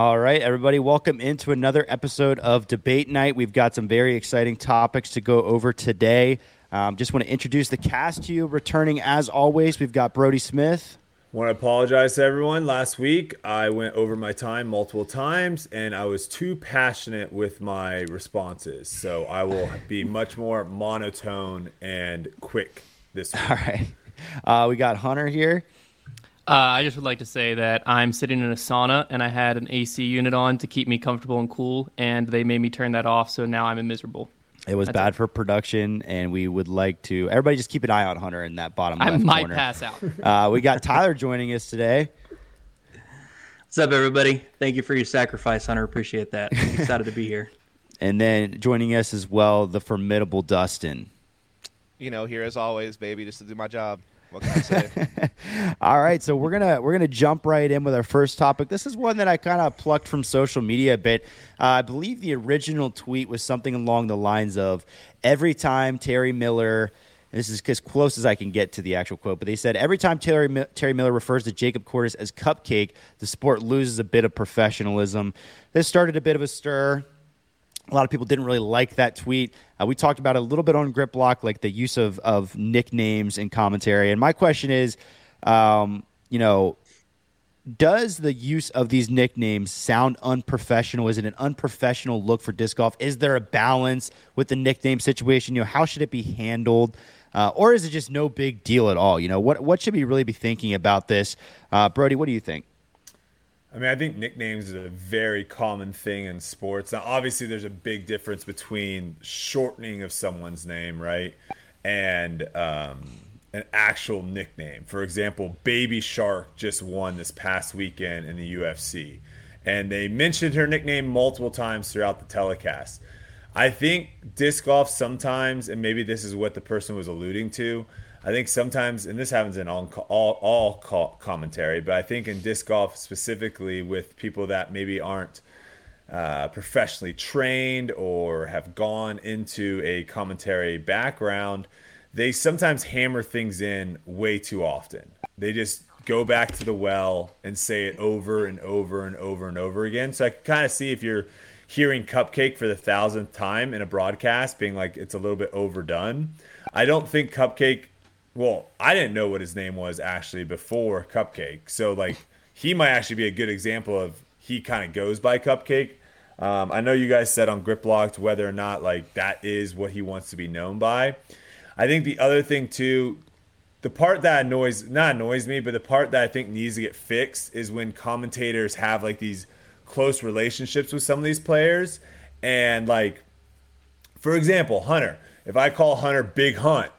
All right, everybody, welcome into another episode of Debate Night. We've got some very exciting topics to go over today. Um, just want to introduce the cast to you. Returning as always, we've got Brody Smith. Want to apologize to everyone. Last week I went over my time multiple times and I was too passionate with my responses. So I will be much more monotone and quick this week. All right. Uh, we got Hunter here. Uh, I just would like to say that I'm sitting in a sauna and I had an AC unit on to keep me comfortable and cool, and they made me turn that off, so now I'm miserable. It was That's bad it. for production, and we would like to. Everybody, just keep an eye on Hunter in that bottom I left might corner. pass out. Uh, we got Tyler joining us today. What's up, everybody? Thank you for your sacrifice, Hunter. Appreciate that. Excited to be here. And then joining us as well, the formidable Dustin. you know, here as always, baby, just to do my job. What can I say? All right, so we're gonna we're gonna jump right in with our first topic. This is one that I kind of plucked from social media a bit. Uh, I believe the original tweet was something along the lines of, "Every time Terry Miller." This is as close as I can get to the actual quote, but they said every time Terry Terry Miller refers to Jacob Cordes as cupcake, the sport loses a bit of professionalism. This started a bit of a stir. A lot of people didn't really like that tweet. Uh, we talked about a little bit on Grip Locked, like the use of, of nicknames and commentary. And my question is, um, you know, does the use of these nicknames sound unprofessional? Is it an unprofessional look for disc golf? Is there a balance with the nickname situation? You know, how should it be handled? Uh, or is it just no big deal at all? You know, what what should we really be thinking about this? Uh, Brody, what do you think? I mean, I think nicknames is a very common thing in sports. Now, obviously, there's a big difference between shortening of someone's name, right, and um, an actual nickname. For example, Baby Shark just won this past weekend in the UFC, and they mentioned her nickname multiple times throughout the telecast. I think disc golf sometimes, and maybe this is what the person was alluding to. I think sometimes, and this happens in all all, all co- commentary, but I think in disc golf specifically with people that maybe aren't uh, professionally trained or have gone into a commentary background, they sometimes hammer things in way too often. They just go back to the well and say it over and over and over and over again. So I can kind of see if you're hearing cupcake for the thousandth time in a broadcast being like it's a little bit overdone. I don't think cupcake well, I didn't know what his name was actually before Cupcake. So like he might actually be a good example of he kind of goes by Cupcake. Um, I know you guys said on Grip Locked whether or not like that is what he wants to be known by. I think the other thing too, the part that annoys not annoys me, but the part that I think needs to get fixed is when commentators have like these close relationships with some of these players and like for example, Hunter. If I call Hunter Big Hunt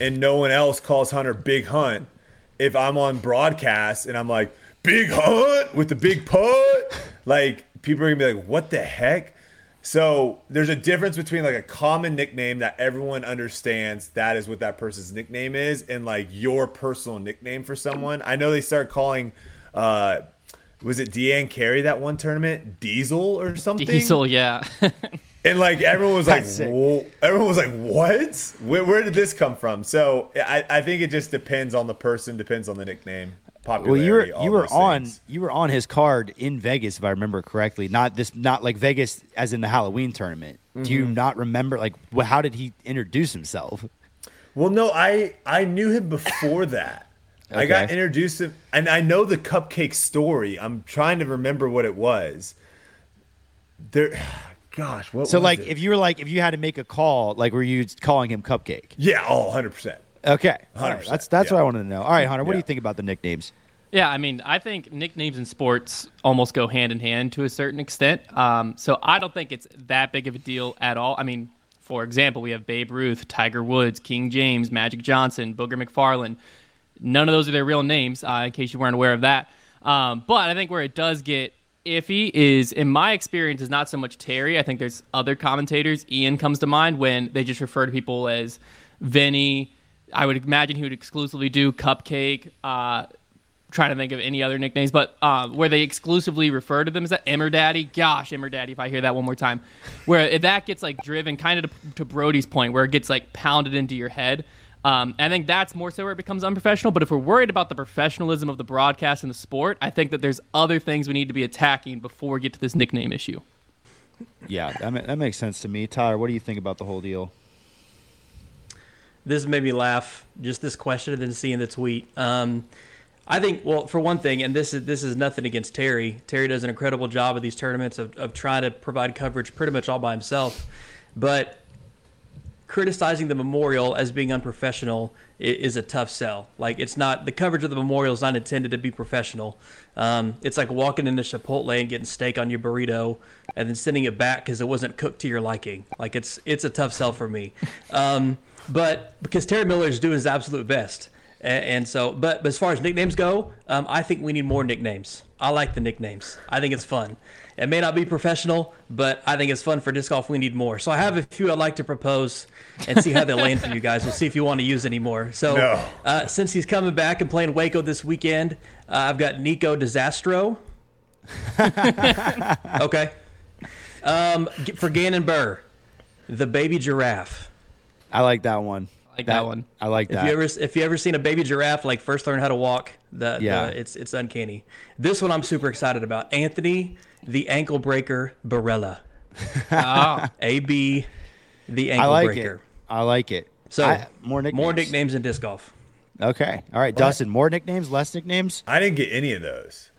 and no one else calls Hunter Big Hunt, if I'm on broadcast and I'm like Big Hunt with the big putt, like people are gonna be like, "What the heck?" So there's a difference between like a common nickname that everyone understands that is what that person's nickname is, and like your personal nickname for someone. I know they start calling. uh was it Deanne Carey that one tournament? Diesel or something? Diesel, yeah. And like everyone was like, That's sick. Whoa. everyone was like, "What? Where, where did this come from?" So I, I think it just depends on the person, depends on the nickname, Well, you were you were on things. you were on his card in Vegas, if I remember correctly. Not this, not like Vegas as in the Halloween tournament. Do you Mm-hmm. not remember? Like, wh- how did he introduce himself? Well, no, I I knew him before that. I got introduced to, and I know the cupcake story. I'm trying to remember what it was. There, gosh, what? So, was like, it? if you were like, if you had to make a call, like, were you calling him Cupcake? yeah, oh, 100 percent. Okay, 100%, that's that's yeah. what I wanted to know. All right, Hunter, what do you think about the nicknames? Yeah, I mean, I think nicknames in sports almost go hand in hand to a certain extent. Um, so I don't think it's that big of a deal at all. I mean, for example, we have Babe Ruth, Tiger Woods, King James, Magic Johnson, Booger McFarland. None of those are their real names, uh, in case you weren't aware of that. Um, but I think where it does get iffy is, in my experience, is not so much Terry. I think there's other commentators. Ian comes to mind when they just refer to people as Vinny. I would imagine he would exclusively do Cupcake. Uh, trying to think of any other nicknames, but uh, where they exclusively refer to them as that Emmer Daddy. Gosh, Emmer Daddy, if I hear that one more time, where that gets like driven kind of to, to Brody's point, where it gets like pounded into your head. Um, I think that's more so where it becomes unprofessional. But if we're worried about the professionalism of the broadcast and the sport, I think that there's other things we need to be attacking before we get to this nickname issue. Yeah, that, ma- that makes sense to me. Tyler, what do you think about the whole deal? this made me laugh just this question and then seeing the tweet um, i think well for one thing and this is this is nothing against terry terry does an incredible job of these tournaments of, of trying to provide coverage pretty much all by himself but criticizing the memorial as being unprofessional is a tough sell like it's not the coverage of the memorial is not intended to be professional um, it's like walking into chipotle and getting steak on your burrito and then sending it back because it wasn't cooked to your liking like it's it's a tough sell for me um, but because Terry Miller is doing his absolute best. A- And, so, but, but as far as nicknames go, um, I think we need more nicknames. I like the nicknames. I think it's fun. It may not be professional, but I think it's fun for disc golf. We need more. So I have a few I'd like to propose and see how they land for you guys. We'll see if you want to use any more. So No. uh, since he's coming back and playing Waco this weekend, uh, I've got Nico Disastro. okay. Um, for Gannon Buhr, the baby giraffe. I like that one. I like that one. I like that. If you ever if you ever seen a baby giraffe like first learn how to walk, the, Yeah. the it's it's uncanny. This one I'm super excited about. Anthony, the ankle breaker Barela. Oh, A B, the ankle I ankle like breaker. it. I like it. So I- more nicknames. More nicknames in disc golf. Okay. All right, Dustin. More nicknames, less nicknames. I didn't get any of those.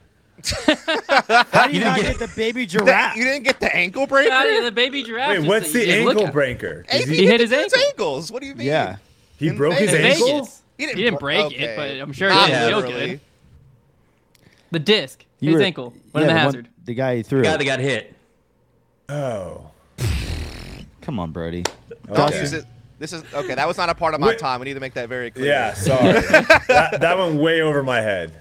How do you not get the baby giraffe? You didn't get the ankle breaker? Yeah, the baby giraffe. Wait, what's the ankle breaker? He he, hit his dude's ankle. ankles. What do you mean? Yeah. he in broke his Vegas. ankle? Vegas. He didn't, He didn't bro- break it, but I'm sure Not it didn't feel good. The disc, You his were- ankle, yeah, went in the the one- hazard. the guy he threw. Guy it. that got hit. Oh. Come on, Brody. Don't Okay. use it. This is okay. That was not a part of my Wait. time. We need to make that very clear. Yeah, sorry. that, that went way over my head.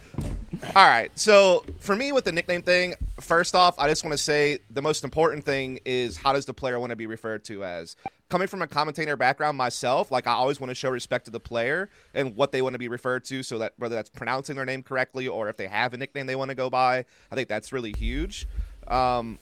All right. So for me, with the nickname thing, first off, I just want to say the most important thing is how does the player want to be referred to as? Coming from a commentator background myself, like I always want to show respect to the player and what they want to be referred to, so that whether that's pronouncing their name correctly or if they have a nickname they want to go by, I think that's really huge. Um,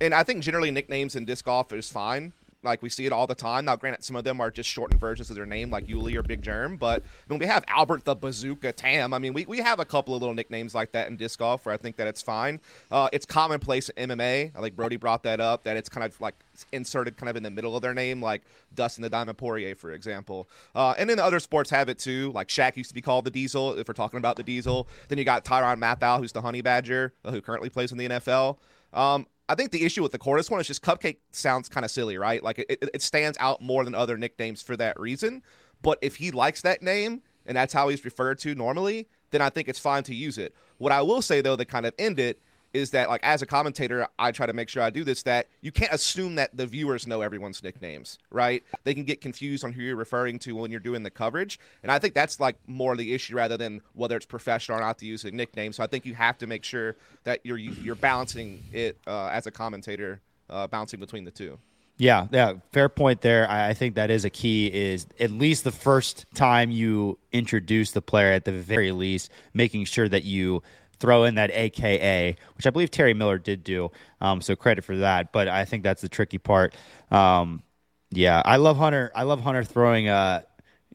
and I think generally nicknames in disc golf is fine. Like we see it all the time. Now, granted, some of them are just shortened versions of their name, like Yuli or Big Germ. But when we have Albert the Bazooka Tamm, I mean, we, we have a couple of little nicknames like that in disc golf, where I think that it's fine. Uh, it's commonplace in MMA. I think Brody brought that up. That it's kind of like inserted kind of in the middle of their name, like Dustin the Diamond Poirier, for example. Uh, and then the other sports have it too. Like Shaq used to be called the Diesel, if we're talking about the Diesel. Then you got Tyrann Mathieu, who's the Honey Badger, uh, who currently plays in the NFL. Um, I think the issue with the Cordes one is just Cupcake sounds kind of silly, right? Like it, it, it stands out more than other nicknames for that reason. But if he likes that name and that's how he's referred to normally, then I think it's fine to use it. What I will say though, to kind of end it, is that like as a commentator, I try to make sure I do this. That you can't assume that the viewers know everyone's nicknames, right? They can get confused on who you're referring to when you're doing the coverage, and I think that's like more the issue rather than whether it's professional or not to use a nickname. So I think you have to make sure that you're you're balancing it uh, as a commentator, uh, bouncing between the two. Yeah, yeah, fair point there. I, I think that is a key. Is at least the first time you introduce the player, at the very least, making sure that you throw in that AKA, which I believe Terry Miller did do. Um, so credit for that. But I think that's the tricky part. Um, yeah, I love Hunter. I love Hunter throwing a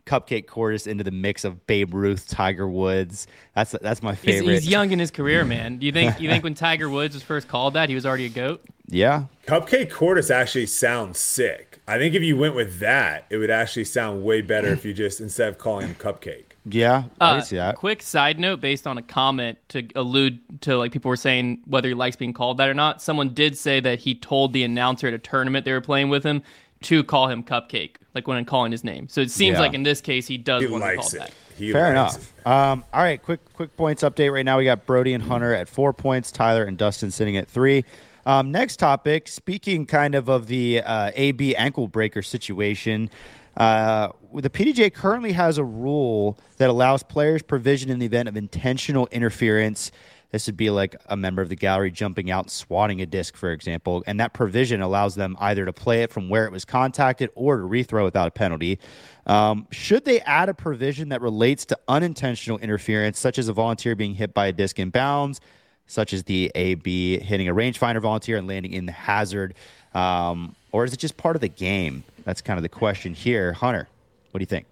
cupcake Cordes into the mix of Babe Ruth, Tiger Woods. That's that's my He's, favorite. he's young in his career, man. Do you think you think when Tiger Woods was first called that, he was already a goat? Yeah, Cupcake Cordes actually sounds sick. I think if you went with that, it would actually sound way better if you just instead of calling him Cupcake. Yeah, I Uh, see that. Quick side note, based on a comment to allude to like people were saying whether he likes being called that or not. Someone did say that he told the announcer at a tournament they were playing with him to call him Cupcake, like when I'm calling his name. So it seems Yeah. like in this case he does He want to be likes it. that. He Fair enough. Um, all right, quick quick points update right now. We got Brody and Hunter at four points, Tyler and Dustin sitting at three. Um, next topic, speaking kind of of the uh, AB ankle breaker situation, uh, the PDGA currently has a rule that allows players provision in the event of intentional interference. This would be like a member of the gallery jumping out and swatting a disc, for example. And that provision allows them either to play it from where it was contacted or to rethrow without a penalty. Um, should they add a provision that relates to unintentional interference, such as a volunteer being hit by a disc in bounds, such as the AB hitting a rangefinder volunteer and landing in the hazard? Um, or is it just part of the game? That's kind of the question here. Hunter, what do you think?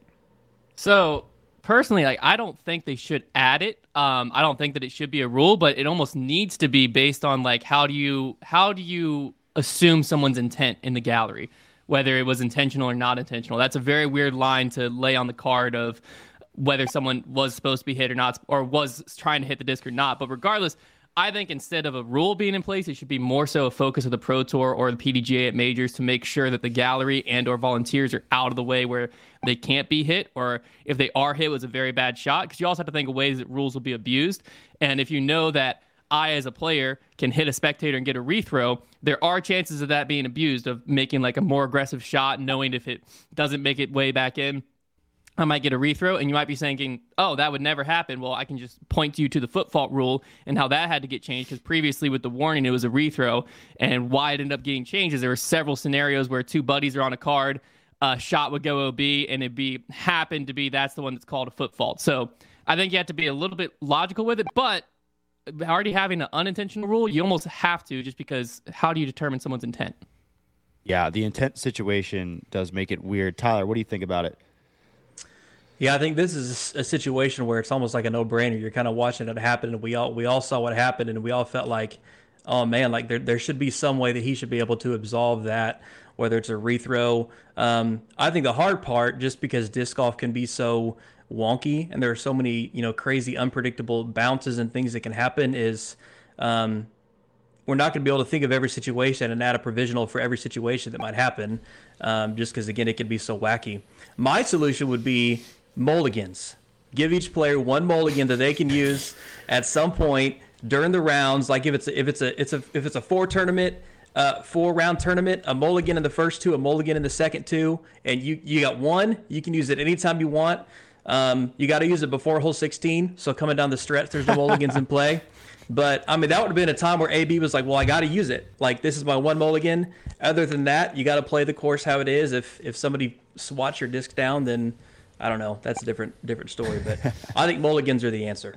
So personally, like I don't think they should add it. Um, I don't think that it should be a rule, but it almost needs to be based on like how do you how do you assume someone's intent in the gallery, whether it was intentional or not intentional. That's a very weird line to lay on the card of whether someone was supposed to be hit or not, or was trying to hit the disc or not. But regardless, I think instead of a rule being in place, it should be more so a focus of the Pro Tour or the PDGA at majors to make sure that the gallery and or volunteers are out of the way where they can't be hit, or if they are hit, it was a very bad shot. Because you also have to think of ways that rules will be abused. And if you know that I, as a player, can hit a spectator and get a rethrow, there are chances of that being abused, of making like a more aggressive shot, knowing if it doesn't make it way back in I might get a rethrow, and you might be thinking, "Oh, that would never happen." Well, I can just point you to the foot fault rule and how that had to get changed because previously with the warning it was a rethrow, and why it ended up getting changed is there were several scenarios where two buddies are on a card, a shot would go OB, and it'd be happened to be that's the one that's called a foot fault. So I think you have to be a little bit logical with it, but already having an unintentional rule, you almost have to just because how do you determine someone's intent? Yeah, the intent situation does make it weird. Tyler, what do you think about it? Yeah, I think this is a situation where it's almost like a no-brainer. You're kind of watching it happen, and we all we all saw what happened, and we all felt like, oh man, like there there should be some way that he should be able to absolve that, whether it's a rethrow. Um, I think the hard part, just because disc golf can be so wonky, and there are so many you know crazy, unpredictable bounces and things that can happen, is um, we're not going to be able to think of every situation and add a provisional for every situation that might happen, um, just because again it can be so wacky. My solution would be mulligans. Give each player one mulligan that they can use at some point during the rounds. Like if it's a, if it's a it's a if it's a four tournament, uh, four round tournament, a mulligan in the first two, a mulligan in the second two, and you you got one. You can use it anytime you want. Um, you got to use it before hole 16. So coming down the stretch, there's no mulligans in play. But I mean, that would have been a time where AB was like, "Well, I got to use it. Like this is my one mulligan. Other than that, you got to play the course how it is. If if somebody swats your disc down, then I don't know. That's a different different story. But I think mulligans are the answer.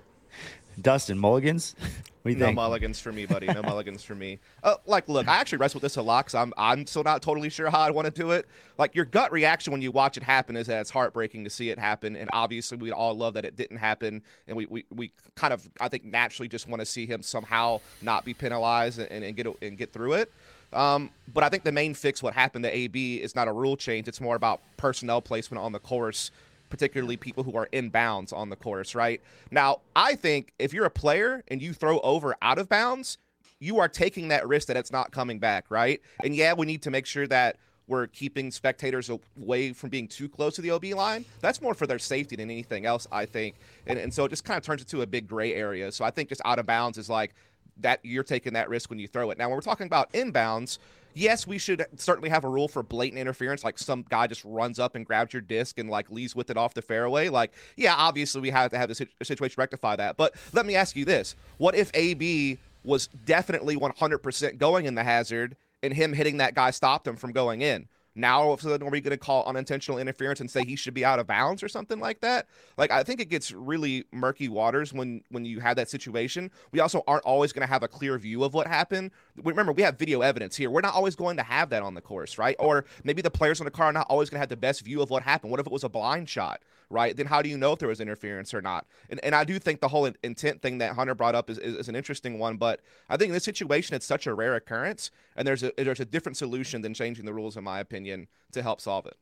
Dustin, mulligans? What do you no think? mulligans for me, buddy. No mulligans for me. Uh, like, look, I actually wrestle with this a lot because I'm I'm still not totally sure how I want to do it. Like, your gut reaction when you watch it happen is that it's heartbreaking to see it happen, and obviously we all love that it didn't happen, and we we, we kind of I think naturally just want to see him somehow not be penalized and, and get and get through it. Um, but I think the main fix, what happened to AB, is not a rule change. It's more about personnel placement on the course particularly people who are in bounds on the course, right? Now, I think if you're a player and you throw over out of bounds, you are taking that risk that it's not coming back, right? And yeah, we need to make sure that we're keeping spectators away from being too close to the OB line. That's more for their safety than anything else, I think. And, and so it just kind of turns into a big gray area. So I think just out of bounds is like that you're taking that risk when you throw it. Now, when we're talking about inbounds, yes, we should certainly have a rule for blatant interference, like some guy just runs up and grabs your disc and like leaves with it off the fairway. Like, yeah, obviously we have to have the situation rectify that. But let me ask you this: What if AB was definitely 100% going in the hazard, and him hitting that guy stopped him from going in? Now, all of a sudden, are we going to call unintentional interference and say he should be out of bounds or something like that? Like, I think it gets really murky waters when when you have that situation. We also aren't always going to have a clear view of what happened. Remember, we have video evidence here. We're not always going to have that on the course, right? Or maybe the players on the car are not always going to have the best view of what happened. What if it was a blind shot? Right? Then how do you know if there was interference or not? And, and I do think the whole intent thing that Hunter brought up is, is, is, an interesting one, but I think in this situation, it's such a rare occurrence, and there's a, there's a different solution than changing the rules, in my opinion, to help solve it.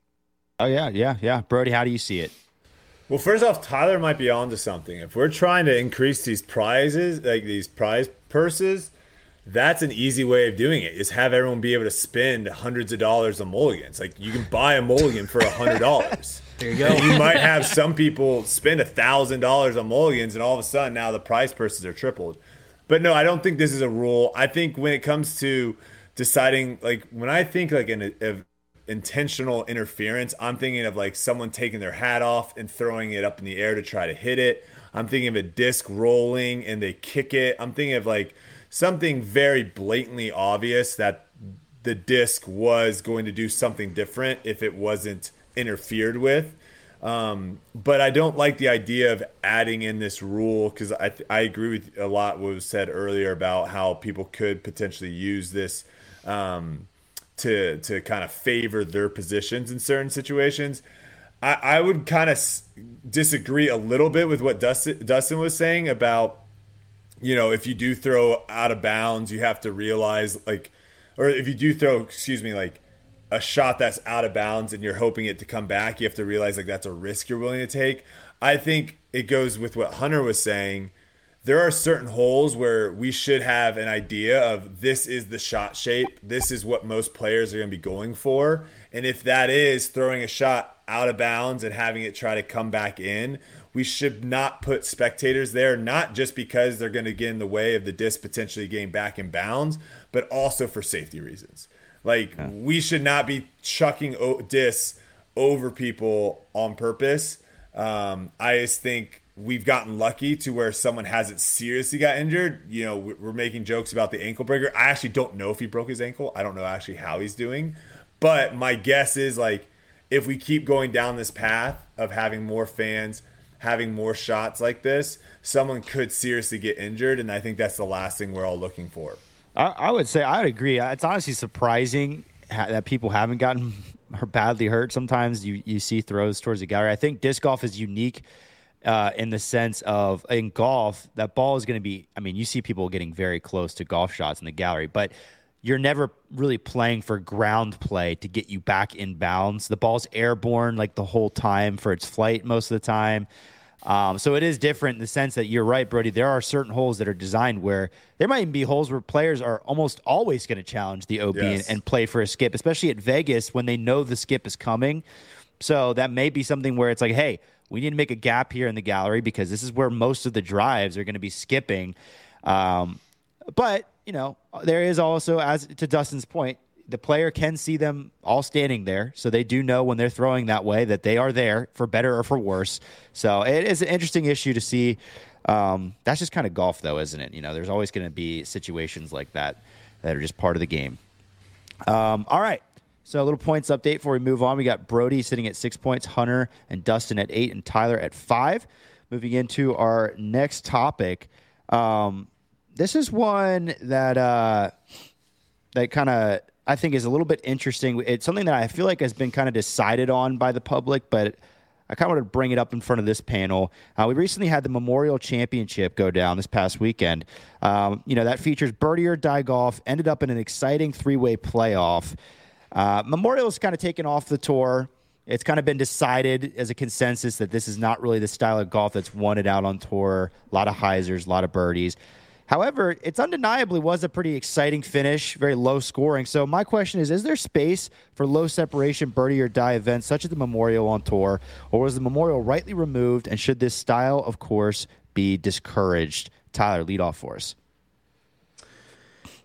Oh, yeah, yeah, yeah. Brody, how do you see it? Well, first off, Tyler might be onto something. If we're trying to increase these prizes, like these prize purses, that's an easy way of doing it is have everyone be able to spend hundreds of dollars on mulligans. Like you can buy a mulligan for a hundred dollars. There you go. And you might have some people spend a thousand dollars on mulligans and all of a sudden now the price purses are tripled. But no i don't think this is a rule. I think when it comes to deciding like when i think like an of intentional interference i'm thinking of like someone taking their hat off and throwing it up in the air to try to hit it. I'm thinking of a disc rolling and they kick it. I'm thinking of like something very blatantly obvious that the disc was going to do something different if it wasn't interfered with. Um, but I don't like the idea of adding in this rule because I, I agree with a lot what was said earlier about how people could potentially use this um, to to kind of favor their positions in certain situations. I, I would kind of s- disagree a little bit with what Dustin, Dustin was saying about, you know, if you do throw out of bounds, you have to realize like, or if you do throw, excuse me, like a shot that's out of bounds and you're hoping it to come back, you have to realize like that's a risk you're willing to take. I think it goes with what Hunter was saying. There are certain holes where we should have an idea of this is the shot shape. This is what most players are going to be going for. And if that is throwing a shot out of bounds and having it try to come back in, we should not put spectators there, not just because they're going to get in the way of the disc potentially getting back in bounds, but also for safety reasons. Like, we should not be chucking discs over people on purpose. Um, I just think we've gotten lucky to where someone hasn't seriously got injured. You know, we're making jokes about the ankle breaker. I actually don't know if he broke his ankle. I don't know actually how he's doing. But my guess is like if we keep going down this path of having more fans, having more shots like this, someone could seriously get injured. And I think that's the last thing we're all looking for. I, I would say I would agree. It's honestly surprising ha- that people haven't gotten badly hurt. Sometimes you, you see throws towards the gallery. I think disc golf is unique uh, in the sense of in golf, that ball is going to be. I mean, you see people getting very close to golf shots in the gallery, but you're never really playing for ground play to get you back in bounds. The ball's airborne like the whole time for its flight most of the time. Um, so it is different in the sense that you're right, Brody. There are certain holes that are designed where there might even be holes where players are almost always going to challenge the OB Yes. and, and play for a skip, especially at Vegas when they know the skip is coming. So that may be something where it's like, hey, we need to make a gap here in the gallery because this is where most of the drives are going to be skipping. Um, but you know, there is also, as to Dustin's point, the player can see them all standing there, so they do know when they're throwing that way that they are there for better or for worse. So it is an interesting issue to see. Um, that's just kind of golf, though, isn't it? You know, there's always going to be situations like that that are just part of the game. Um, all right. So a little points update before we move on. We got Brody sitting at six points, Hunter and Dustin at eight, and Tyler at five. Moving into our next topic. Um, this is one that uh, that kind of I think is a little bit interesting. It's something that I feel like has been kind of decided on by the public, but I kind of want to bring it up in front of this panel. Uh, we recently had the Memorial Championship go down this past weekend. Um, you know that features birdie or die golf. Ended up in an exciting three-way playoff. Uh, Memorial's kind of taken off the tour. It's kind of been decided as a consensus that this is not really the style of golf that's wanted out on tour. A lot of hyzers, a lot of birdies. However, it's undeniably was a pretty exciting finish, very low scoring. So my question is: Is there space for low separation birdie or die events such as the Memorial on tour, or was the Memorial rightly removed? And should this style of course be discouraged? Tyler, lead off for us.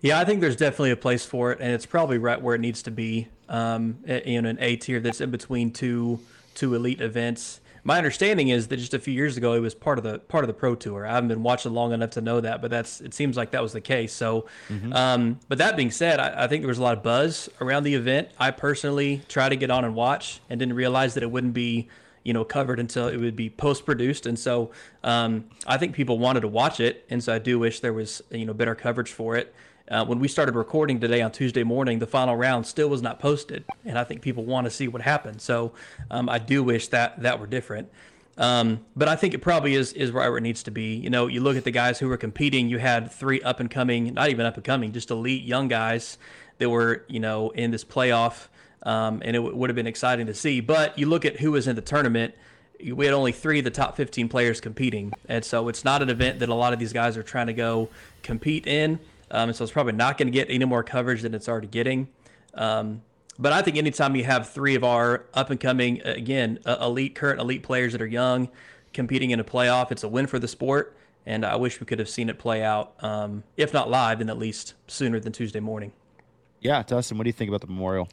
Yeah, I think there's definitely a place for it, and it's probably right where it needs to be. Um, in an A tier that's in between two two elite events. My understanding is that just a few years ago it was part of the part of the pro tour. I haven't been watching long enough to know that, but that's it seems like that was the case. So, um, but that being said, I, I think there was a lot of buzz around the event. I personally tried to get on and watch, and didn't realize that it wouldn't be you know covered until it would be post produced and so um, i think people wanted to watch it and so i do wish there was you know better coverage for it uh, when we started recording today on tuesday morning the final round still was not posted and i think people want to see what happened so um, i do wish that that were different um, but I think it probably is is right where it needs to be. You know, you look at the guys who were competing. You had three up and coming, not even up and coming, just elite young guys that were you know in this playoff um, and it w- would have been exciting to see. But you look at who was in the tournament. We had only three of the top 15 players competing, and so it's not an event that a lot of these guys are trying to go compete in. Um, so it's probably not going to get any more coverage than it's already getting. Um, but I think anytime you have three of our up and coming, again, uh, elite, current elite players that are young competing in a playoff, it's a win for the sport. And I wish we could have seen it play out, um, if not live, then at least sooner than Tuesday morning. Yeah, Dustin, what do you think about the Memorial?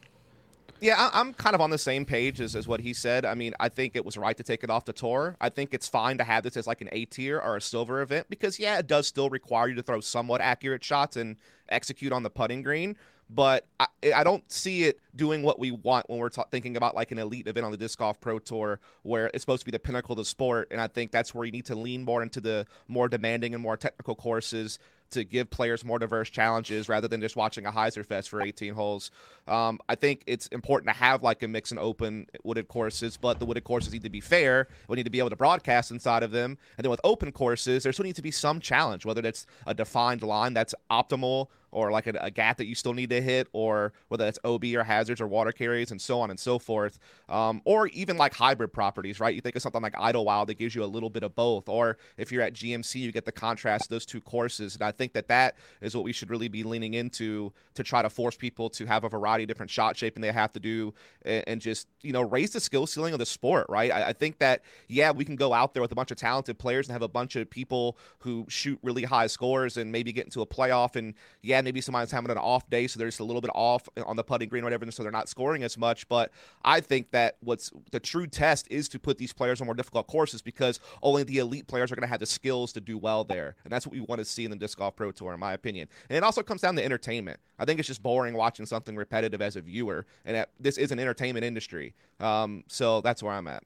Yeah, I'm kind of on the same page as, as what he said. I mean, I think it was right to take it off the tour. I think it's fine to have this as like an A tier or a silver event because, yeah, it does still require you to throw somewhat accurate shots and execute on the putting green. But I, I don't see it doing what we want when we're ta- thinking about like an elite event on the Disc Golf Pro Tour where it's supposed to be the pinnacle of the sport. And I think that's where you need to lean more into the more demanding and more technical courses to give players more diverse challenges rather than just watching a Hyzer Fest for 18 holes. Um, I think it's important to have like a mix and open wooded courses, but the wooded courses need to be fair. We need to be able to broadcast inside of them. And then with open courses, there still needs to be some challenge, whether that's a defined line that's optimal or like a, a, gap that you still need to hit, or whether that's OB or hazards or water carries and so on and so forth, um, or even like hybrid properties, right? You think of something like Idlewild that gives you a little bit of both, or if you're at GMC, you get the contrast those two courses, and I think that that is what we should really be leaning into to try to force people to have a variety of different shot shaping they have to do, and, and just you know raise the skill ceiling of the sport, right? I, I think that yeah, we can go out there with a bunch of talented players and have a bunch of people who shoot really high scores and maybe get into a playoff, and yeah, maybe somebody's having an off day, so they're just a little bit off on the putting green or whatever, so they're not scoring as much. But I think that what's the true test is to put these players on more difficult courses because only the elite players are going to have the skills to do well there, and that's what we want to see in the disc golf pro tour, in my opinion. And it also comes down to entertainment. I think it's just boring watching something repetitive as a viewer, and this is an entertainment industry. Um, so that's where I'm at.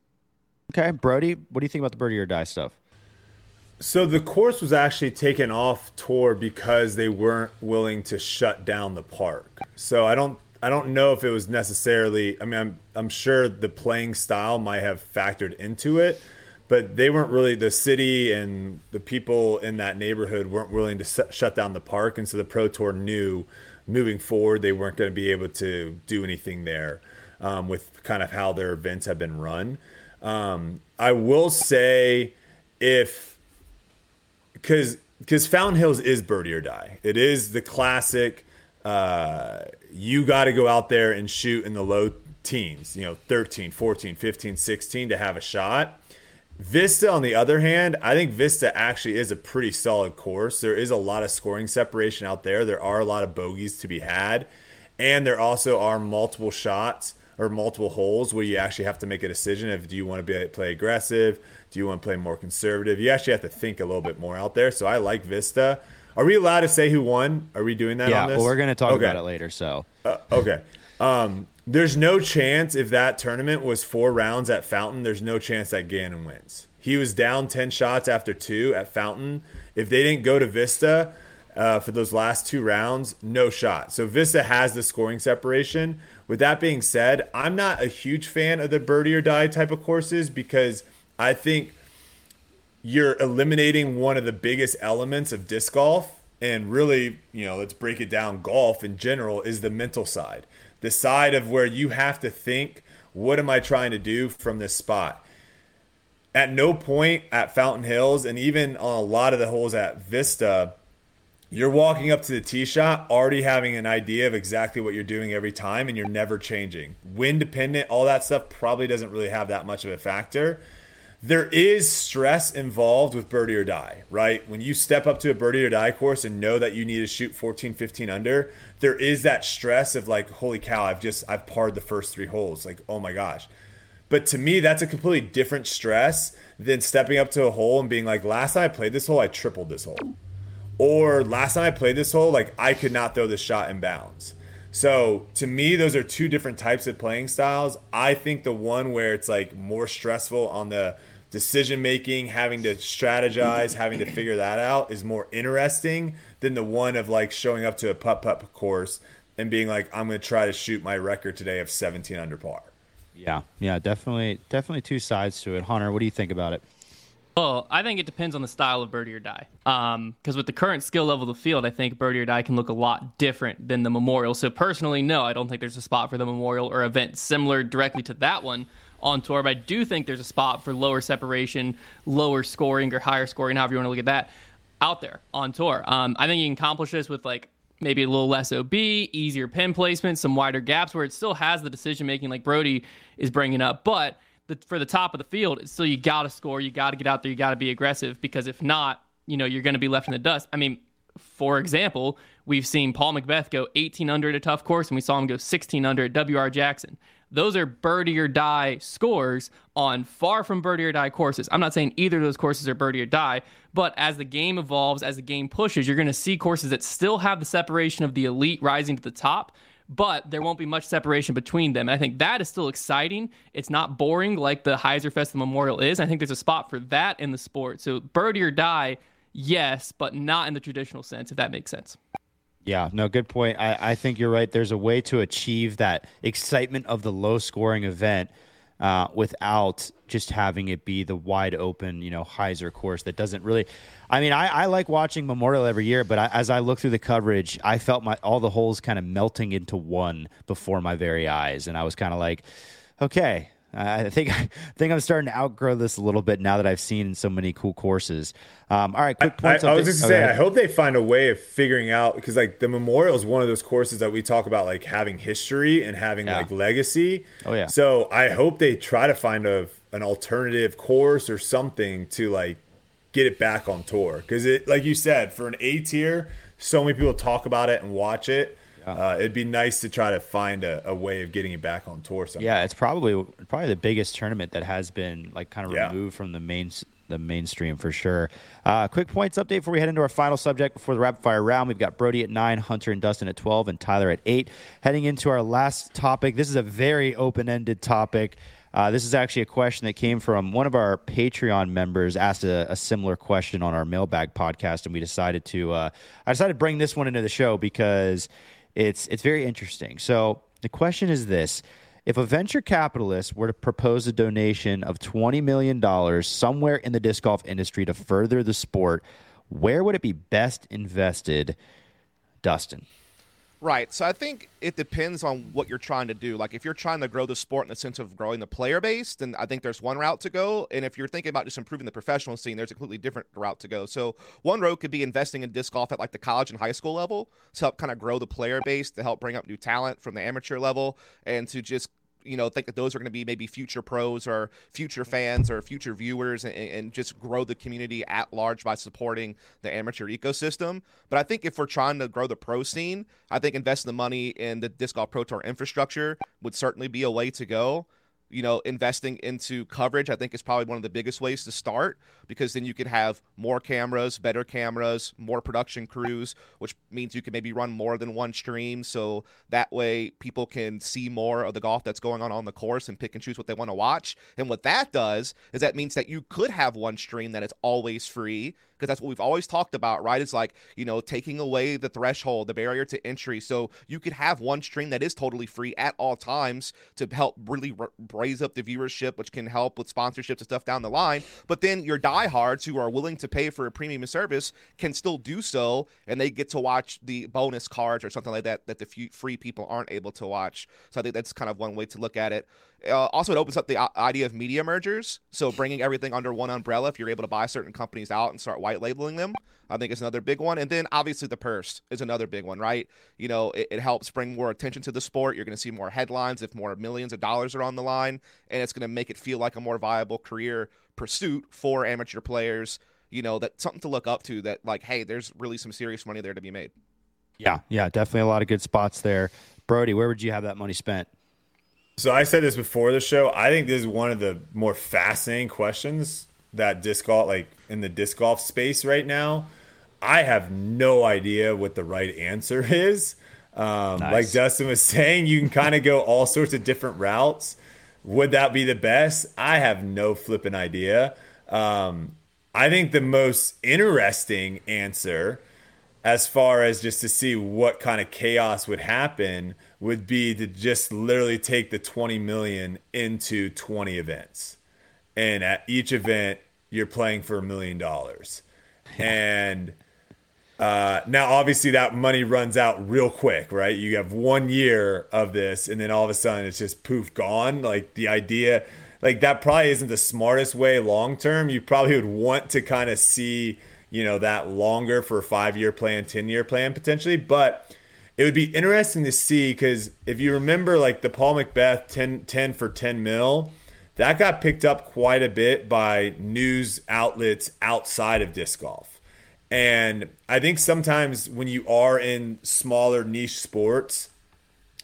Okay, Brody, what do you think about the birdie or die stuff? So the course was actually taken off tour because they weren't willing to shut down the park. So I don't I don't know if it was necessarily I mean I'm I'm sure the playing style might have factored into it, but they weren't really the city and the people in that neighborhood weren't willing to shut down the park and so the pro tour knew moving forward they weren't going to be able to do anything there um, with kind of how their events have been run. Um, I will say if because because Fountain Hills is birdie or die. It is the classic. Uh, you got to go out there and shoot in the low teens, you know, 13, 14, 15, 16 to have a shot. Vista, on the other hand, I think Vista actually is a pretty solid course. There is a lot of scoring separation out there. There are a lot of bogeys to be had. And there also are multiple shots or multiple holes where you actually have to make a decision of do you want to be, play aggressive? Do you want to play more conservative? You actually have to think a little bit more out there. So I like Vista. Are we allowed to say who won? Are we doing that? Yeah, well, we're going to talk okay. about it later. So uh, okay. Um, there's no chance if that tournament was four rounds at Fountain. There's no chance that Gannon wins. He was down ten shots after two at Fountain. If they didn't go to Vista uh, for those last two rounds, no shot. So Vista has the scoring separation. With that being said, I'm not a huge fan of the birdie or die type of courses because I think you're eliminating one of the biggest elements of disc golf. And really, you know, let's break it down. Golf in general is the mental side, the side of where you have to think, what am I trying to do from this spot? At no point at Fountain Hills, and even on a lot of the holes at Vista, you're walking up to the tee shot already having an idea of exactly what you're doing every time, and you're never changing. Wind dependent, all that stuff probably doesn't really have that much of a factor there is stress involved with birdie or die, right? When you step up to a birdie or die course and know that you need to shoot 14, 15 under, there is that stress of like, holy cow, I've just, I've parred the first three holes. Like, oh my gosh. But to me, that's a completely different stress than stepping up to a hole and being like, last time I played this hole, I tripled this hole. Or last time I played this hole, like, I could not throw this shot in bounds. So to me, those are two different types of playing styles. I think the one where it's like more stressful on the decision making, having to strategize, having to figure that out is more interesting than the one of like showing up to a putt putt course and being like, I'm going to try to shoot my record today of 17 under par. Yeah, yeah, definitely, definitely two sides to it. Hunter, what do you think about it? Well, I think it depends on the style of birdie or die. Because um, with the current skill level of the field, I think birdie or die can look a lot different than the memorial. So personally, no, I don't think there's a spot for the memorial or event similar directly to that one on tour. But I do think there's a spot for lower separation, lower scoring, or higher scoring, however you want to look at that, out there on tour. Um, I think you can accomplish this with like maybe a little less OB, easier pin placement, some wider gaps where it still has the decision making, like Brody is bringing up. But the, for the top of the field, it's still you got to score, you got to get out there, you got to be aggressive because if not, you know, you're going to be left in the dust. I mean, for example, we've seen Paul McBeth go 18 under at a tough course, and we saw him go 16 under at WR Jackson. Those are birdie or die scores on far from birdie or die courses. I'm not saying either of those courses are birdie or die, but as the game evolves, as the game pushes, you're going to see courses that still have the separation of the elite rising to the top, but there won't be much separation between them. And I think that is still exciting. It's not boring like the Hyzer Festival Memorial is. I think there's a spot for that in the sport. So birdie or die yes, but not in the traditional sense, if that makes sense. Yeah, no, good point. I, I think you're right. There's a way to achieve that excitement of the low scoring event uh, without just having it be the wide open, you know, Hyzer course that doesn't really. I mean, I, I like watching Memorial every year, but I, as I look through the coverage, I felt my all the holes kind of melting into one before my very eyes, and I was kind of like, okay, I think I think I'm starting to outgrow this a little bit now that I've seen so many cool courses. Um, all right, quick points. I, I, I was just saying, I hope they find a way of figuring out because like the Memorial is one of those courses that we talk about like having history and having yeah. like legacy. Oh yeah. So I hope they try to find a an alternative course or something to like get it back on tour because it like you said for an A tier, so many people talk about it and watch it yeah. Uh, it'd be nice to try to find a, a, way of getting it back on tour. Somehow. Yeah, it's probably probably the biggest tournament that has been like kind of yeah. removed from the main the mainstream for sure. Uh, quick points update before we head into our final subject before the rapid fire round. We've got Brody at nine, Hunter and Dustin at twelve, and Tyler at eight. Heading into our last topic. This is a very open ended topic. Uh, this is actually a question that came from one of our Patreon members. Asked a, a similar question on our mailbag podcast, and we decided to. Uh, I decided to bring this one into the show because it's it's very interesting. So the question is this: If a venture capitalist were to propose a donation of twenty million dollars somewhere in the disc golf industry to further the sport, where would it be best invested, Dustin? Right. So I think it depends on what you're trying to do. Like if you're trying to grow the sport in the sense of growing the player base, then I think there's one route to go. And if you're thinking about just improving the professional scene, there's a completely different route to go. So one road could be investing in disc golf at like the college and high school level to help kind of grow the player base, to help bring up new talent from the amateur level, and to just you know think that those are going to be maybe future pros or future fans or future viewers and, and, just grow the community at large by supporting the amateur ecosystem. But i think if we're trying to grow the pro scene i think investing the money in the disc golf pro tour infrastructure would certainly be a way to go you know, investing into coverage, I think is probably one of the biggest ways to start because then you could have more cameras, better cameras, more production crews, which means you can maybe run more than one stream. So that way people can see more of the golf that's going on on the course and pick and choose what they want to watch. And what that does is that means that you could have one stream that is always free because that's what we've always talked about, right? It's like, you know, taking away the threshold, the barrier to entry. So you could have one stream that is totally free at all times to help really r- raise up the viewership, which can help with sponsorships and stuff down the line. But then your diehards who are willing to pay for a premium service can still do so and they get to watch the bonus cards or something like that that the free people aren't able to watch. So I think that's kind of one way to look at it. Uh, also, it opens up the idea of media mergers. So bringing everything under one umbrella, if you're able to buy certain companies out and start white labeling them, I think is another big one. And then obviously the purse is another big one, right? You know, it, it helps bring more attention to the sport. You're going to see more headlines if more millions of dollars are on the line, and it's going to make it feel like a more viable career pursuit for amateur players. You know, that something to look up to. That like, hey, there's really some serious money there to be made. Yeah, yeah, definitely a lot of good spots there. Brody, where would you have that money spent? So I said this before the show. I think this is one of the more fascinating questions that disc golf, like in the disc golf space right now. I have no idea what the right answer is. Um, nice. Like Dustin was saying, you can kind of go all sorts of different routes. Would that be the best? I have no flipping idea. Um, I think the most interesting answer, as far as just to see what kind of chaos would happen, would be to just literally take the 20 million into 20 events. And at each event, you're playing for a million dollars. And uh, now, obviously, that money runs out real quick, right? You have one year of this, and then all of a sudden it's just poof, gone. Like the idea, like that probably isn't the smartest way long term. You probably would want to kind of see, you know, that longer for a five year plan, 10 year plan potentially. But it would be interesting to see because if you remember like the Paul McBeth 10, 10 for 10 mil, that got picked up quite a bit by news outlets outside of disc golf. And I think sometimes when you are in smaller niche sports,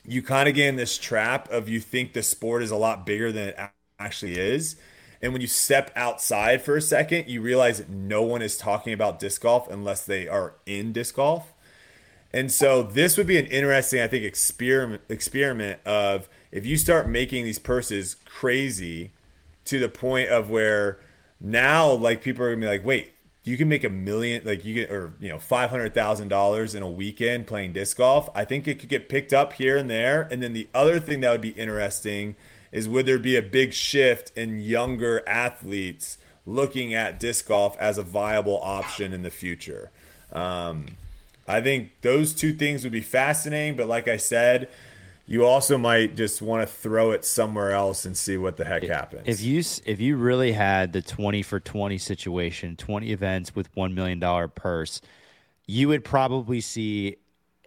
you kind of get in this trap of you think the sport is a lot bigger than it actually is. And when you step outside for a second, you realize that no one is talking about disc golf unless they are in disc golf. And so this would be an interesting, I think, experiment experiment of if you start making these purses crazy to the point of where now like people are gonna be like, wait, you can make a million, like you get, or you know, five hundred thousand dollars in a weekend playing disc golf. I think it could get picked up here and there. And then the other thing that would be interesting is would there be a big shift in younger athletes looking at disc golf as a viable option in the future? Um, I think those two things would be fascinating. But like I said, you also might just want to throw it somewhere else and see what the heck happens. If you if you really had the twenty for twenty situation, twenty events with one million dollar purse, you would probably see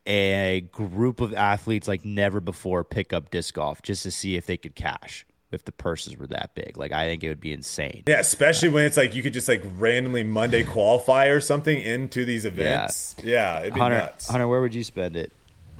a group of athletes like never before pick up disc golf just to see if they could cash if the purses were that big. Like I think it would be insane. Yeah, especially when it's like you could just like randomly Monday qualify or something into these events. Yeah, yeah it'd be Hunter, nuts. Hunter, where would you spend it?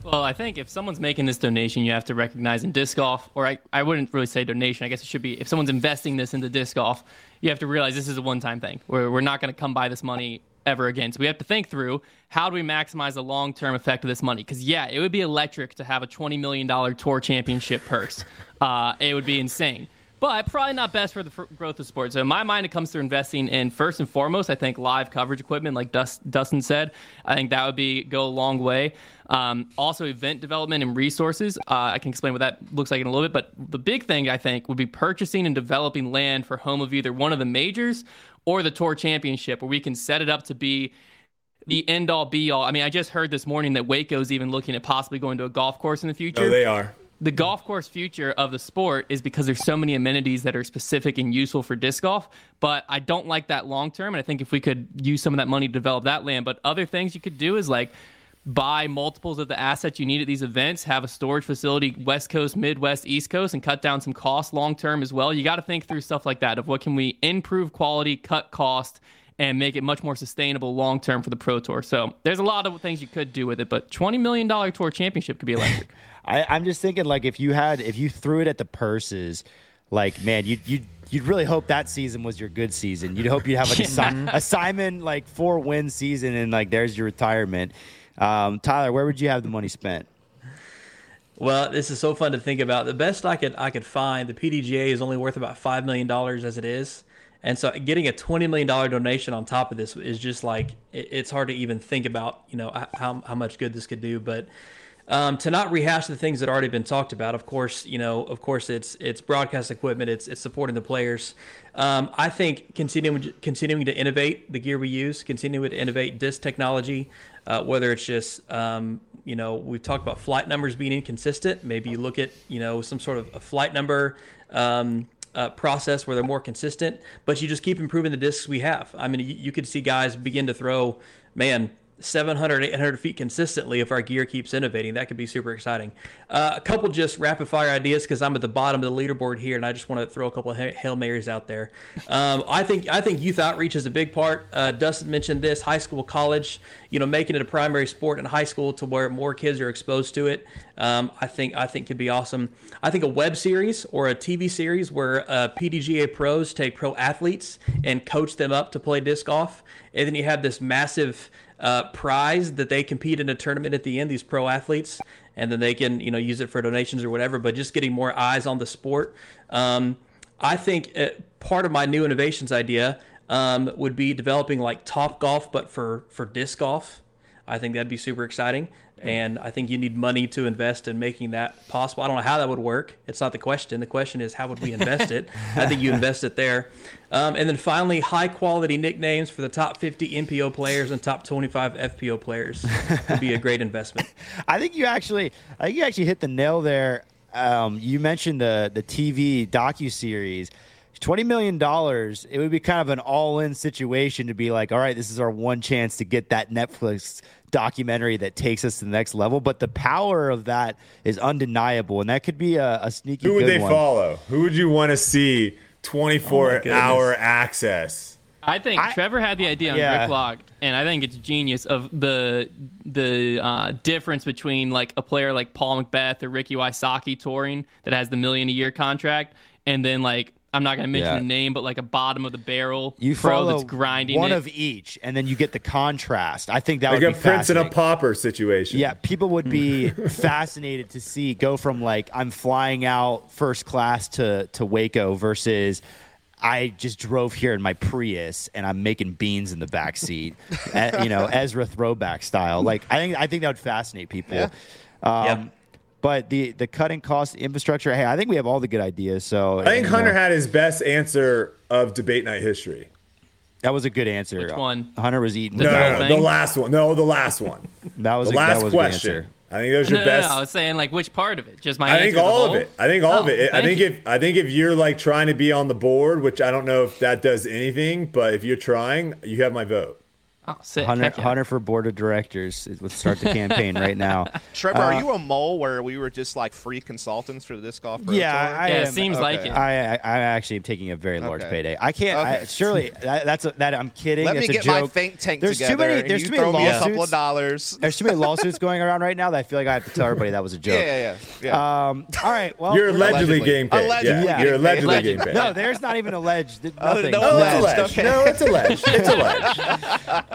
Well, I think if someone's making this donation, you have to recognize in disc golf, or I, I wouldn't really say donation. I guess it should be if someone's investing this into disc golf, you have to realize this is a one time thing. We're, we're not going to come by this money ever again. So we have to think through how do we maximize the long term effect of this money? Because, yeah, it would be electric to have a $20 million tour championship purse. Uh, it would be insane but probably not best for the f- growth of sports. So in my mind, it comes to investing in first and foremost. I think live coverage equipment, like Dustin said, I think that would be go a long way. Um, also, event development and resources. Uh, I can explain what that looks like in a little bit. But the big thing I think would be purchasing and developing land for home of either one of the majors or the tour championship, where we can set it up to be the end all be all. I mean, I just heard this morning that Waco's even looking at possibly going to a golf course in the future. Oh, they are the golf course future of the sport is because there's so many amenities that are specific and useful for disc golf. But I don't like that long term. And I think if we could use some of that money to develop that land, but other things you could do is like buy multiples of the assets you need at these events, have a storage facility, West Coast, Midwest, East Coast, and cut down some costs long term as well. You got to think through stuff like that of what can we improve quality, cut cost, and make it much more sustainable long term for the Pro Tour. So there's a lot of things you could do with it, but $20 million tour championship could be electric. I, I'm just thinking like if you had if you threw it at the purses, like man, you you you'd really hope that season was your good season. You'd hope you'd have like a, si- a Simon like four win season and like there's your retirement. Um, Tyler, where would you have the money spent? Well, this is so fun to think about. The best I could I could find, the PDGA is only worth about five million dollars as it is, and so getting a twenty million dollar donation on top of this is just like it, it's hard to even think about. You know how how much good this could do, but um, to not rehash the things that already been talked about. Of course, you know, of course, it's it's broadcast equipment, it's it's supporting the players. Um, I think continuing continuing to innovate the gear we use, continuing to innovate disc technology, uh, whether it's just um, you know we've talked about flight numbers being inconsistent. Maybe you look at you know some sort of a flight number. Um, uh, process where they're more consistent, but you just keep improving the discs we have. I mean, you, you could see guys begin to throw, man, 700, 800 feet consistently if our gear keeps innovating. That could be super exciting. Uh, a couple just rapid fire ideas because I'm at the bottom of the leaderboard here, and I just want to throw a couple of hail marys out there. Um, I think I think youth outreach is a big part. Uh, Dustin mentioned this: high school, college. You know, making it a primary sport in high school to where more kids are exposed to it. Um, I think I think could be awesome. I think a web series or a TV series where uh, PDGA pros take pro athletes and coach them up to play disc golf, and then you have this massive uh, prize that they compete in a tournament at the end. These pro athletes, and then they can you know use it for donations or whatever. But just getting more eyes on the sport. Um, I think uh, part of my new innovations idea um, would be developing like Top Golf, but for for disc golf. I think that'd be super exciting. And I think you need money to invest in making that possible. I don't know how that would work. It's not the question. The question is, how would we invest it? I think you invest it there. Um, and then finally, high quality nicknames for the top 50 MPO players and top 25 FPO players would be a great investment. I think you actually, I think you actually hit the nail there. Um, you mentioned the the TV docu series. $20 million, it would be kind of an all in situation to be like, all right, this is our one chance to get that Netflix documentary that takes us to the next level. But the power of that is undeniable, and that could be a, a sneaky. Who would they one. follow? Who would you want to see twenty four oh hour access? I think I, Trevor had the idea on yeah. Grip Locked, and I think it's genius of the the uh, difference between like a player like Paul McBeth or Ricky Wysocki touring that has the million a year contract, and then like I'm not going to mention yeah. the name, but like a bottom of the barrel you pro that's grinding one it. of each, and then you get the contrast. I think that like would be a Prince and a pauper situation. Yeah, people would be fascinated to see go from like I'm flying out first class to to Waco versus I just drove here in my Prius and I'm making beans in the back seat, uh, you know, Ezra throwback style. Like I think I think that would fascinate people. Yeah. Um, Yeah. But the the cutting cost infrastructure, hey, I think we have all the good ideas. So I think you know, Hunter had his best answer of debate night history. that was a good answer. Which one? Hunter was eating. The No, no, no, the last one. No, the last one. that was The a, last that was question. answer. I think that was No, your no, no. I was saying like which part of it? Just my I think answer, all of it. I think all of Oh, it. I think you. if I think if you're like trying to be on the board, which I don't know if that does anything, but if you're trying, you have my vote. Oh, sick. Hunter, Heck yeah. Hunter for board of directors. Let's start the campaign right now. Trevor, Uh, are you a mole where we were just like free consultants for the disc golf? Pro Yeah, I Yeah, it am- seems like it. I, I I actually am taking a very large Okay. payday. I can't. I, surely that, that's a, that. I'm kidding. Let me It's a get my joke. think tank There's too together. many- there's too many throw me a couple lawsuits. of dollars. There's too many lawsuits going around right now that I feel like I have to tell everybody that was a joke. Yeah, yeah, yeah. yeah. Um. All right. Well, You're allegedly, Allegedly. getting paid. Allegedly yeah, getting you're allegedly Allegedly. getting paid. no. There's not even alleged. Nothing. no, it's Alleged, alleged. No, it's alleged. It's alleged.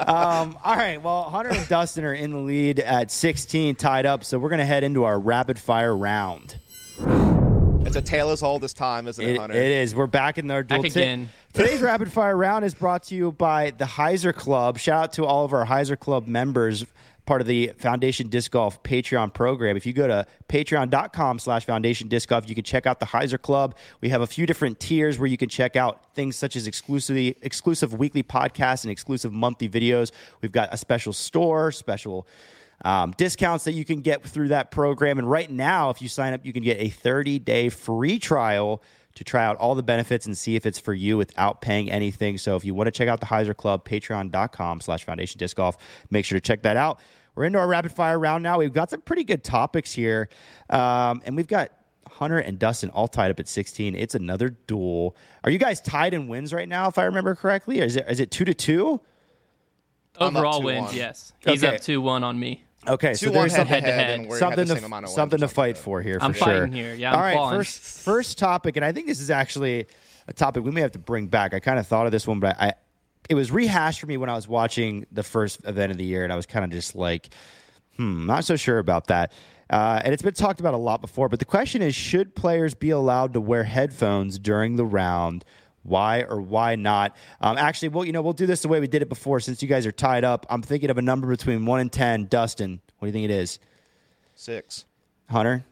Um, all right. Well, Hunter and Dustin are in the lead at 16, tied up. So we're gonna head into our rapid fire round. It's a tale as old as time, isn't it, It, Hunter? it is. We're back in our duel. Back Ti- again. Today's rapid fire round is brought to you by the Hyzer Club. Shout out to all of our Hyzer Club members, part of the Foundation Disc Golf Patreon program. If you go to patreon.com slash foundation disc golf, you can check out the Hyzer Club. We have a few different tiers where you can check out things such as exclusively exclusive weekly podcasts and exclusive monthly videos. We've got a special store, special um, discounts that you can get through that program. And right now, if you sign up, you can get a 30 day free trial to try out all the benefits and see if it's for you without paying anything. So if you want to check out the Hyzer Club, patreon.com slash foundation disc golf, make sure to check that out. We're into our rapid fire round now. We've got some pretty good topics here. Um, and we've got Hunter and Dustin all tied up at 16. It's another duel. Are you guys tied in wins right now, if I remember correctly? Or is it is it two to two? Overall 2-1. wins, yes. He's Okay. up two one on me. Okay, so Two one there's head something, to head, head-to-head. we're something the to same amount of wins something to fight like for here I'm for sure. fighting here. Yeah, I'm All right, clawing. first first topic, and I think this is actually a topic we may have to bring back. I kind of thought of this one, but I it was rehashed for me when I was watching the first event of the year, and I was kind of just like, hmm, not so sure about that. Uh, and it's been talked about a lot before, but the question is: Should players be allowed to wear headphones during the round? Why or why not? Um, actually, well, you know, we'll do this the way we did it before. Since you guys are tied up, I'm thinking of a number between one and ten. Dustin, what do you think it is? Six. Hunter,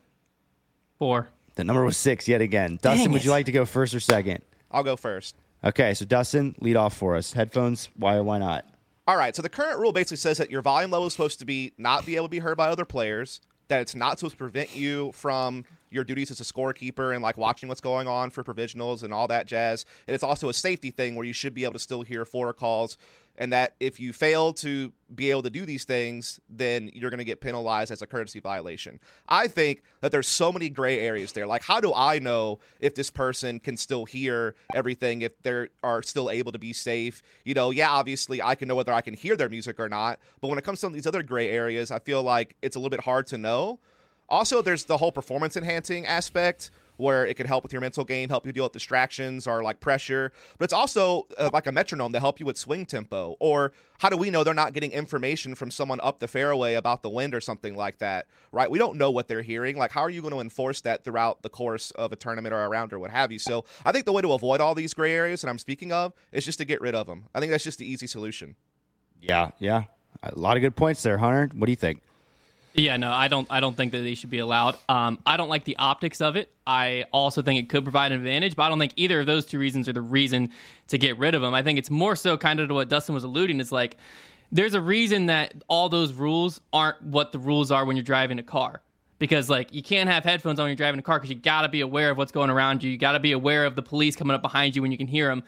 Four. the number was six yet again. Dustin, would you like to go first or second? I'll go first. Okay, so Dustin, lead off for us. Headphones, why or why not? All right. So the current rule basically says that your volume level is supposed to be not be able to be heard by other players. That it's not supposed to prevent you from your duties as a scorekeeper and like watching what's going on for provisionals and all that jazz. And it's also a safety thing where you should be able to still hear fore calls. And that if you fail to be able to do these things, then you're going to get penalized as a courtesy violation. I think that there's so many gray areas there. Like, how do I know if this person can still hear everything, if they are still able to be safe? You know, yeah, obviously I can know whether I can hear their music or not. But when it comes to these other gray areas, I feel like it's a little bit hard to know. Also, there's the whole performance enhancing aspect where it could help with your mental game, help you deal with distractions or like pressure. But it's also uh, like a metronome to help you with swing tempo. Or how do we know they're not getting information from someone up the fairway about the wind or something like that, right? We don't know what they're hearing. Like, how are you going to enforce that throughout the course of a tournament or a round or what have you? So I think the way to avoid all these gray areas that I'm speaking of is just to get rid of them. I think that's just the easy solution. Yeah, yeah. A lot of good points there, Hunter. What do you think? Yeah, no, I don't. I don't think that they should be allowed. Um, I don't like the optics of it. I also think it could provide an advantage, but I don't think either of those two reasons are the reason to get rid of them. I think it's more so kind of to what Dustin was alluding. It's like there's a reason that all those rules aren't what the rules are when you're driving a car. Because like you can't have headphones on when you're driving a car because you got to be aware of what's going around you. You got to be aware of the police coming up behind you when you can hear them.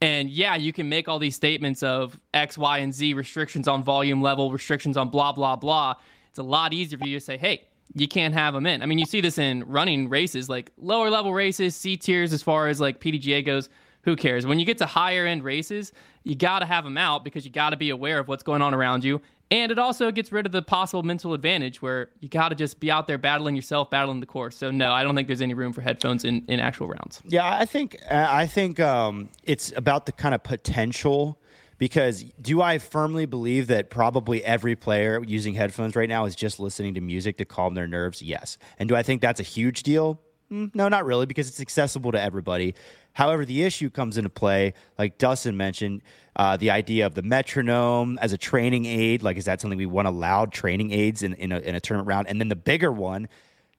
And yeah, you can make all these statements of X, Y, and Z restrictions on volume level, restrictions on blah, blah, blah. It's a lot easier for you to say, hey, you can't have them in. I mean, you see this in running races, like lower level races, C tiers as far as like PDGA goes. Who cares? When you get to higher end races, you got to have them out because you got to be aware of what's going on around you. And it also gets rid of the possible mental advantage where you got to just be out there battling yourself, battling the course. So, no, I don't think there's any room for headphones in, in actual rounds. Yeah, I think I think um, it's about the kind of potential. Because do I firmly believe that probably every player using headphones right now is just listening to music to calm their nerves? Yes. And do I think that's a huge deal? Mm, No, not really, because it's accessible to everybody. However, the issue comes into play, like Dustin mentioned, uh, the idea of the metronome as a training aid. Like, is that something we want allowed training aids in, in, a, in a tournament round? And then the bigger one,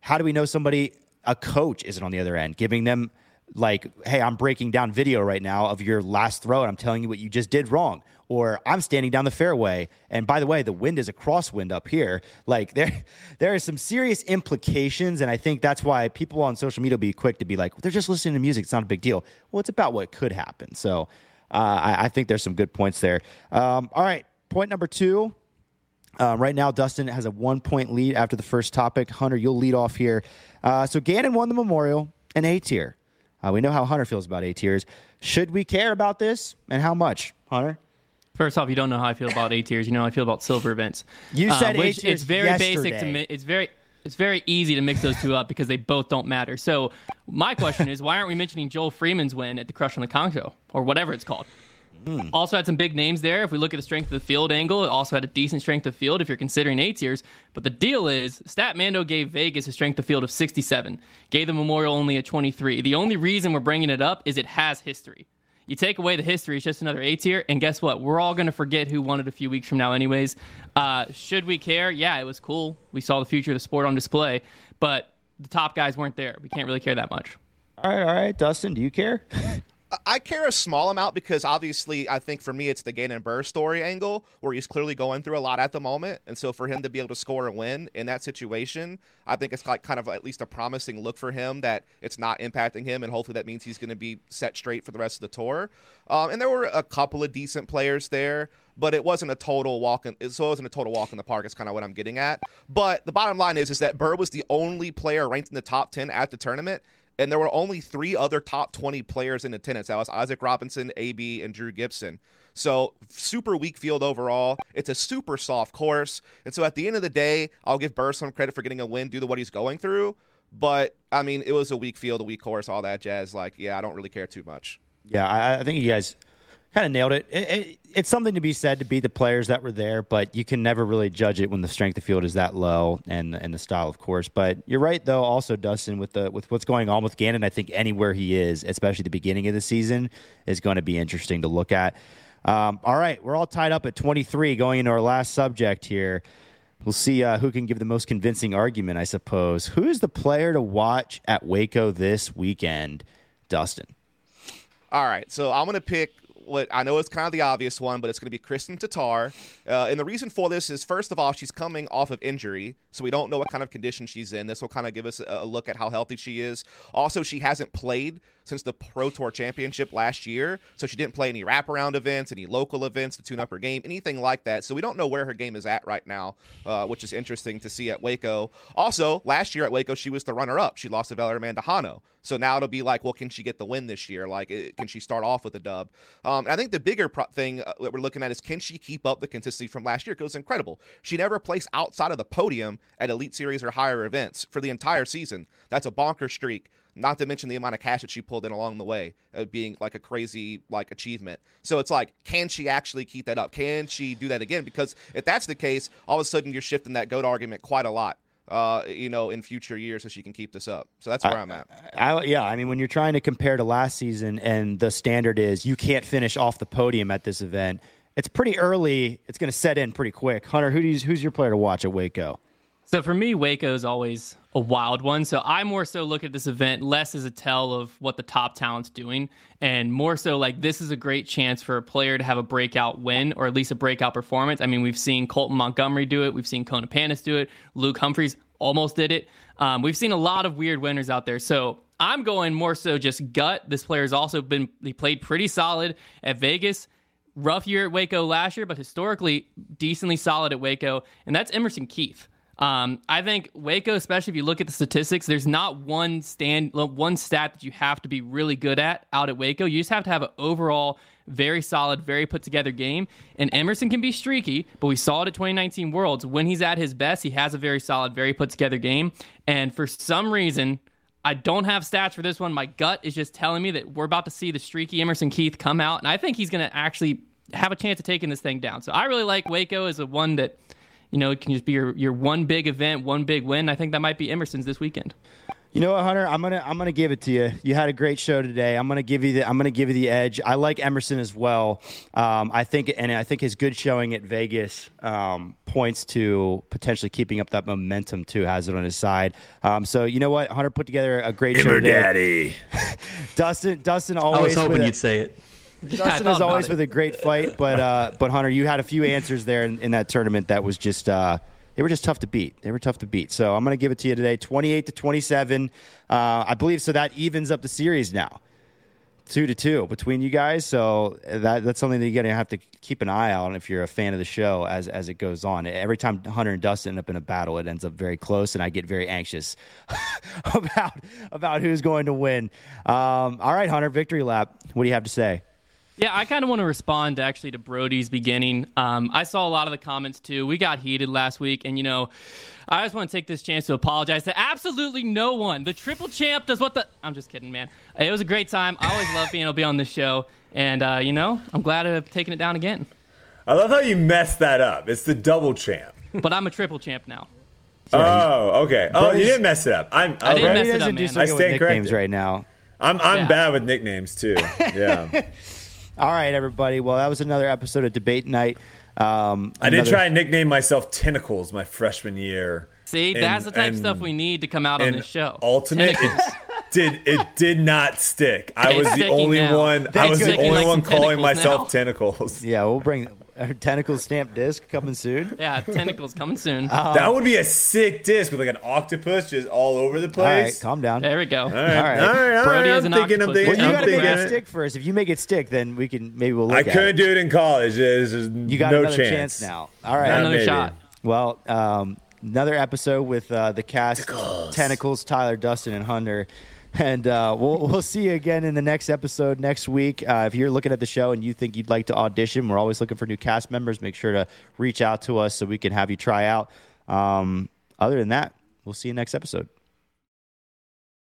how do we know somebody, a coach, isn't on the other end, giving them like, hey, I'm breaking down video right now of your last throw and I'm telling you what you just did wrong. Or I'm standing down the fairway. And by the way, the wind is a crosswind up here. Like there, there are some serious implications. And I think that's why people on social media will be quick to be like, they're just listening to music. It's not a big deal. Well, it's about what could happen. So uh, I, I, think there's some good points there. Um, all right. Point number two. Uh, right now, Dustin has a one point lead after the first topic. Hunter, you'll lead off here. Uh, so Gannon won the Memorial, an A tier. Uh, we know how Hunter feels about A tiers. Should we care about this and how much, Hunter? First off, you don't know how I feel about A tiers. You know how I feel about silver events. You said uh, which it's very yesterday. basic to mi- it's very it's very easy to mix those two up because they both don't matter. So my question is, why aren't we mentioning Joel Freeman's win at the Crush on the Congo or whatever it's called? Mm. Also had some big names there. If we look at the strength of the field angle, it also had a decent strength of field if you're considering A tiers. But the deal is, Statmando gave Vegas a strength of field of 67, gave the Memorial only a 23. The only reason we're bringing it up is it has history. You take away the history, it's just another A tier. And guess what? We're all going to forget who won it a few weeks from now, anyways. Uh, should we care? Yeah, it was cool. We saw the future of the sport on display, but the top guys weren't there. We can't really care that much. All right, all right. Dustin, do you care? I care a small amount because obviously I think for me it's the Gannon Buhr story angle where he's clearly going through a lot at the moment, and so for him to be able to score a win in that situation, I think it's like kind of at least a promising look for him that it's not impacting him, and hopefully that means he's going to be set straight for the rest of the tour. Um, and there were a couple of decent players there, but it wasn't a total walk in. So it wasn't a total walk in the park. Is kind of what I'm getting at. But the bottom line is is that Buhr was the only player ranked in the top ten at the tournament and there were only three other top 20 players in attendance. That was Isaac Robinson, AB, and Drew Gibson. So super weak field overall. It's a super soft course. And so at the end of the day, I'll give Buhr some credit for getting a win due to what he's going through. But I mean, it was a weak field, a weak course, all that jazz. Like, yeah, I don't really care too much. Yeah, I, I think you guys kind of nailed it. It, it. It's something to be said to be the players that were there, but you can never really judge it when the strength of field is that low and and the style, of course. But you're right, though. Also, Dustin, with the with what's going on with Gannon, I think anywhere he is, especially the beginning of the season, is going to be interesting to look at. Um, all right, we're all tied up at 23, going into our last subject here. We'll see uh, who can give the most convincing argument, I suppose. Who is the player to watch at Waco this weekend, Dustin? All right, so I'm going to pick what I know it's kind of the obvious one, but it's going to be Kristin Tattar. Uh, and the reason for this is, first of all, she's coming off of injury, so we don't know what kind of condition she's in. This will kind of give us a look at how healthy she is. Also, she hasn't played since the Pro Tour Championship last year. So she didn't play any wraparound events, any local events to tune up her game, anything like that. So we don't know where her game is at right now, uh, which is interesting to see at Waco. Also, last year at Waco, she was the runner up. She lost to Valerie Mandujano. So now it'll be like, well, can she get the win this year? Like, can she start off with a dub? Um, I think the bigger pro- thing uh, that we're looking at is can she keep up the consistency from last year? Because it incredible. She never placed outside of the podium at Elite Series or higher events for the entire season. That's a bonker streak. Not to mention the amount of cash that she pulled in along the way, uh, being like a crazy like achievement. So it's like, can she actually keep that up? Can she do that again? Because if that's the case, all of a sudden you're shifting that goat argument quite a lot. Uh, you know, in future years, so she can keep this up. So that's where I, am at. I, yeah, I mean, when you're trying to compare to last season, and the standard is you can't finish off the podium at this event, it's pretty early. It's going to set in pretty quick. Hunter, who's who's your player to watch at Waco? So for me, Waco is always a wild one. So I more so look at this event less as a tell of what the top talent's doing, and more so like this is a great chance for a player to have a breakout win or at least a breakout performance. I mean, we've seen Colton Montgomery do it, we've seen Kona Panis do it, Luke Humphreys almost did it. Um, we've seen a lot of weird winners out there. So I'm going more so just gut. This player's also been he played pretty solid at Vegas. Rough year at Waco last year, but historically decently solid at Waco, and that's Emerson Keith. Um, I think Waco, especially if you look at the statistics, there's not one stand, one stat that you have to be really good at out at Waco. You just have to have an overall very solid, very put together game. And Emerson can be streaky, but we saw it at 2019 Worlds. When he's at his best, he has a very solid, very put together game. And for some reason, I don't have stats for this one. My gut is just telling me that we're about to see the streaky Emerson Keith come out, and I think he's going to actually have a chance of taking this thing down. So I really like Waco as a one that you know, it can just be your, your one big event, one big win. I think that might be Emerson's this weekend. You know what, Hunter? I'm gonna I'm gonna give it to you. You had a great show today. I'm gonna give you the I'm gonna give you the edge. I like Emerson as well. Um, I think and I think his good showing at Vegas um, points to potentially keeping up that momentum too. Has it on his side. Um, so you know what, Hunter put together a great show Himmer today. daddy. Dustin Dustin always. I always was hoping you'd say it. Yeah, Dustin thought is always it. with a great fight, but uh, but Hunter, you had a few answers there in, in that tournament that was just uh, they were just tough to beat. They were tough to beat. So I'm going to give it to you today, 28 to 27. Uh, I believe so. That evens up the series now, two to two between you guys. So that that's something that you're going to have to keep an eye on if you're a fan of the show as as it goes on. Every time Hunter and Dustin end up in a battle, it ends up very close, and I get very anxious about about who's going to win. Um, all right, Hunter, victory lap. What do you have to say? Yeah, I kind of want to respond actually to Brody's beginning. Um, I saw a lot of the comments too. We got heated last week, and you know, I just want to take this chance to apologize to absolutely no one. The triple champ does what the. I'm just kidding, man. It was a great time. I always love being able to be on this show, and uh, you know, I'm glad to have taken it down again. I love how you messed that up. It's the double champ. But I'm a triple champ now. Oh, okay. Oh, you didn't mess it up. I'm I didn't okay. mess it up, man. I good with stand nicknames corrected. right now. I'm I'm Yeah. bad with nicknames too. Yeah. All right, everybody. Well, that was another episode of Debate Night. Um, I did another- try and nickname myself Tentacles my freshman year. See, And- that's the type of stuff we need to come out on this show. Ultimate, it did it did not stick. I It's was the only now. one. I was the only like one calling myself now. Tentacles. Yeah, we'll bring a tentacle stamp disc coming soon. Yeah, tentacles coming soon. that would be a sick disc with like an octopus just all over the All right, place. calm down. there we go. all right, all right. all right, all Brody is I'm an thinking, I'm octopus. thinking, Well, you I'm got to make thinking it it. stick first. If you make it stick, then we can maybe we'll look I at couldn't it. do it in college. There's, there's You got no another chance. chance. now. All right, Got another maybe. shot. Well, um, another episode with uh, the cast, Tentacles, Tyler, Dustin, and Hunter. And uh, we'll we'll see you again in the next episode next week. Uh, if you're looking at the show and you think you'd like to audition, we're always looking for new cast members. Make sure to reach out to us so we can have you try out. Um, other than that, we'll see you next episode.